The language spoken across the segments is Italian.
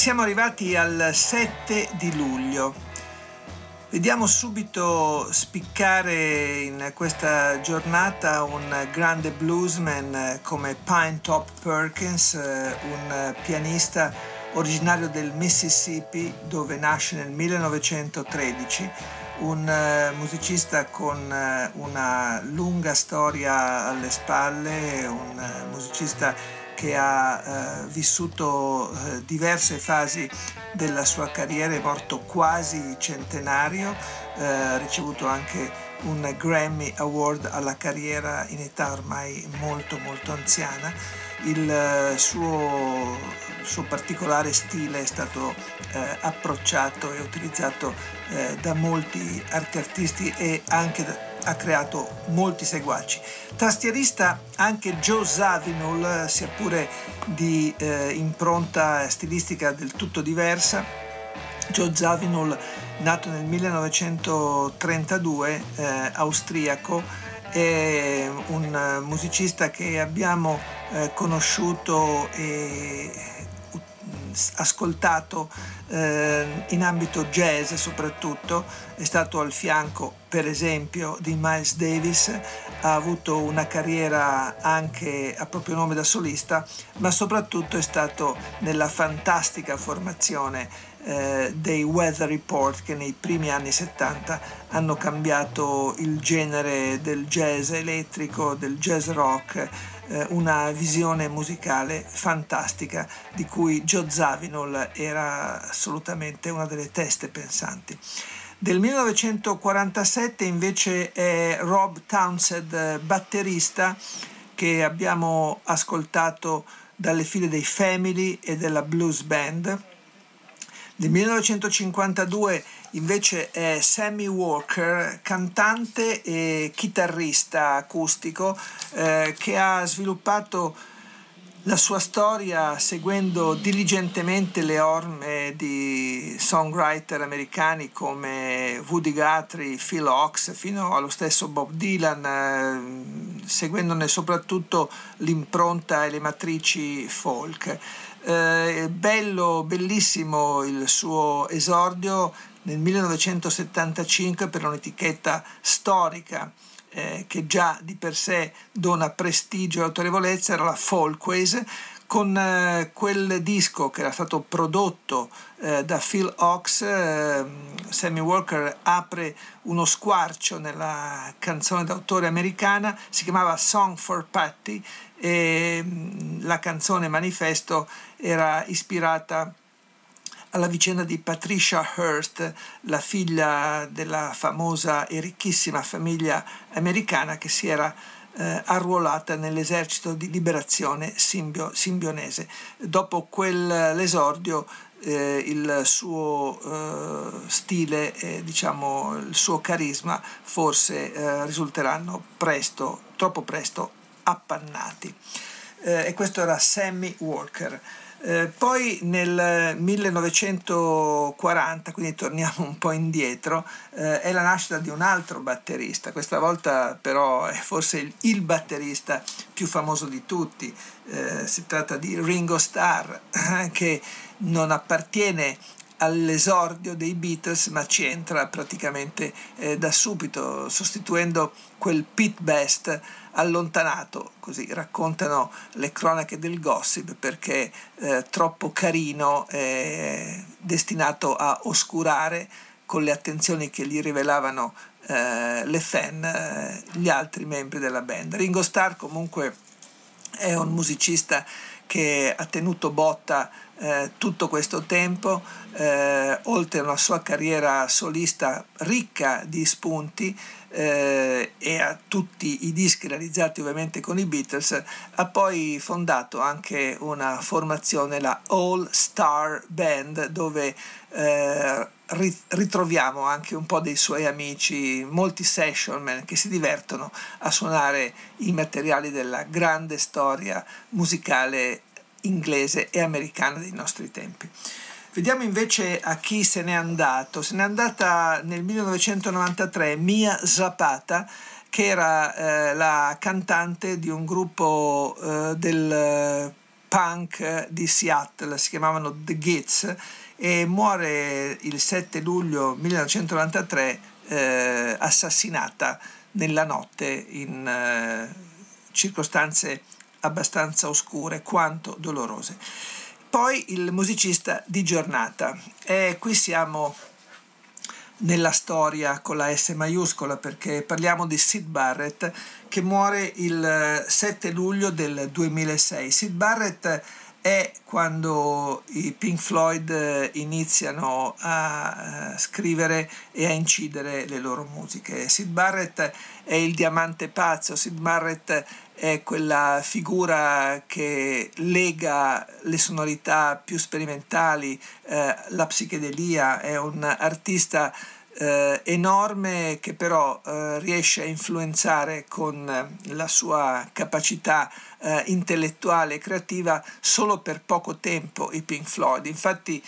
Siamo arrivati al 7 di luglio. Vediamo subito spiccare in questa giornata un grande bluesman come Pine Top Perkins, un pianista originario del Mississippi dove nasce nel 1913, un musicista con una lunga storia alle spalle, un musicista che ha eh, vissuto eh, diverse fasi della sua carriera, è morto quasi centenario, eh, ha ricevuto anche un Grammy Award alla carriera in età ormai molto molto anziana. Il eh, suo, suo particolare stile è stato eh, approcciato e utilizzato eh, da molti artisti e anche da ha creato molti seguaci. Tastierista anche Joe Zawinul, sia pure di eh, impronta stilistica del tutto diversa. Joe Zawinul, nato nel 1932, eh, austriaco, è un musicista che abbiamo eh, conosciuto e ascoltato eh, in ambito jazz soprattutto, è stato al fianco per esempio di Miles Davis, ha avuto una carriera anche a proprio nome da solista, ma soprattutto è stato nella fantastica formazione eh, dei Weather Report che nei primi anni 70 hanno cambiato il genere del jazz elettrico, del jazz rock eh, una visione musicale fantastica di cui Joe Zawinul era assolutamente una delle teste pensanti. Del 1947 invece è Rob Townsend, batterista, che abbiamo ascoltato dalle file dei Family e della Blues Band. Del 1952 invece è Sammy Walker, cantante e chitarrista acustico eh, che ha sviluppato la sua storia seguendo diligentemente le orme di songwriter americani come Woody Guthrie, Phil Ox, fino allo stesso Bob Dylan, eh, seguendone soprattutto l'impronta e le matrici folk. Eh, bello, bellissimo il suo esordio nel 1975 per un'etichetta storica eh, che già di per sé dona prestigio e autorevolezza, era la Folkways, con eh, quel disco che era stato prodotto eh, da Phil Ox, eh, Sammy Walker apre uno squarcio nella canzone d'autore americana, si chiamava Song for Patty e mm, la canzone manifesto era ispirata alla vicenda di Patricia Hearst, la figlia della famosa e ricchissima famiglia americana che si era eh, arruolata nell'esercito di liberazione simbio, simbionese. Dopo quell'esordio eh, il suo eh, stile e diciamo, il suo carisma forse eh, risulteranno presto, troppo presto appannati. Eh, e questo era Sammy Walker. Eh, poi nel 1940, quindi torniamo un po' indietro, eh, è la nascita di un altro batterista, questa volta però è forse il, il batterista più famoso di tutti, eh, si tratta di Ringo Starr, che non appartiene all'esordio dei Beatles, ma ci entra praticamente eh, da subito, sostituendo quel Pete Best allontanato, così raccontano le cronache del gossip, perché eh, troppo carino, eh, destinato a oscurare con le attenzioni che gli rivelavano eh, le fan eh, gli altri membri della band. Ringo Starr comunque è un musicista che ha tenuto botta eh, tutto questo tempo, eh, oltre a una sua carriera solista ricca di spunti eh, e a tutti i dischi realizzati ovviamente con i Beatles, ha poi fondato anche una formazione, la All Star Band, dove eh, ritroviamo anche un po' dei suoi amici, molti sessionman che si divertono a suonare i materiali della grande storia musicale inglese e americana dei nostri tempi. Vediamo invece a chi se n'è andato. Se n'è andata nel 1993 Mia Zapata, che era eh, la cantante di un gruppo eh, del punk di Seattle, si chiamavano The Gits, e muore il 7 luglio 1993 eh, assassinata nella notte in eh, circostanze abbastanza oscure quanto dolorose. Poi il musicista di giornata. E qui siamo nella storia con la S maiuscola perché parliamo di Sid Barrett che muore il 7 luglio del 2006. Sid Barrett è quando i Pink Floyd iniziano a scrivere e a incidere le loro musiche. Sid Barrett è il diamante pazzo, Sid Barrett è quella figura che lega le sonorità più sperimentali, eh, la psichedelia, è un artista eh, enorme che però eh, riesce a influenzare con la sua capacità eh, intellettuale e creativa solo per poco tempo i Pink Floyd. Infatti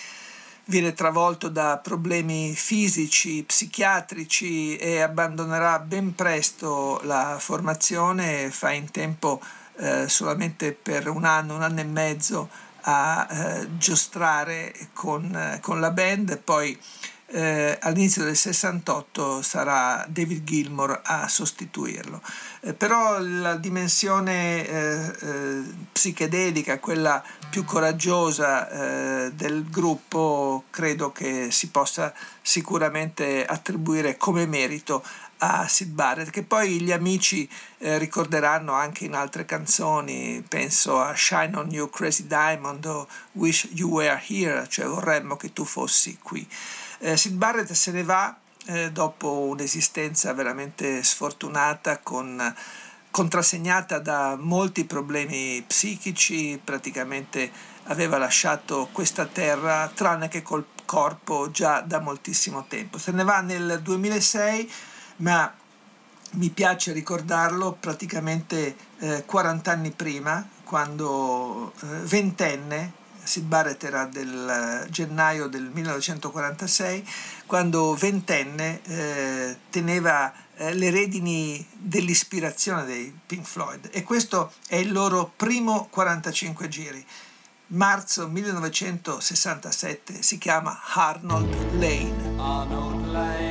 viene travolto da problemi fisici, psichiatrici e abbandonerà ben presto la formazione, fa in tempo eh, solamente per un anno, un anno e mezzo a eh, giostrare con, eh, con, la band, poi eh, all'inizio del 68 sarà David Gilmour a sostituirlo. Eh, però la dimensione eh, eh psichedelica, quella più coraggiosa eh, del gruppo, credo che si possa sicuramente attribuire come merito a Sid Barrett, che poi gli amici eh, ricorderanno anche in altre canzoni, penso a Shine on You Crazy Diamond o Wish You Were Here, cioè vorremmo che tu fossi qui. Eh, Sid Barrett se ne va eh, dopo un'esistenza veramente sfortunata con contrassegnata da molti problemi psichici, praticamente aveva lasciato questa terra tranne che col corpo già da moltissimo tempo. Se ne va nel 2006, ma mi piace ricordarlo praticamente eh, 40 anni prima, quando eh, ventenne, Sid Barrett era del gennaio del 1946, quando ventenne eh, teneva eh, le redini dell'ispirazione dei Pink Floyd e questo è il loro primo 45 giri. Marzo 1967 si chiama Arnold Lane. Arnold Lane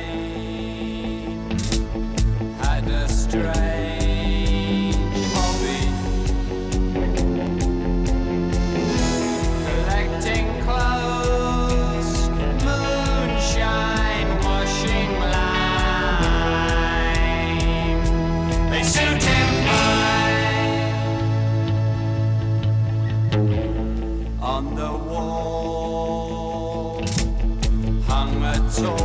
So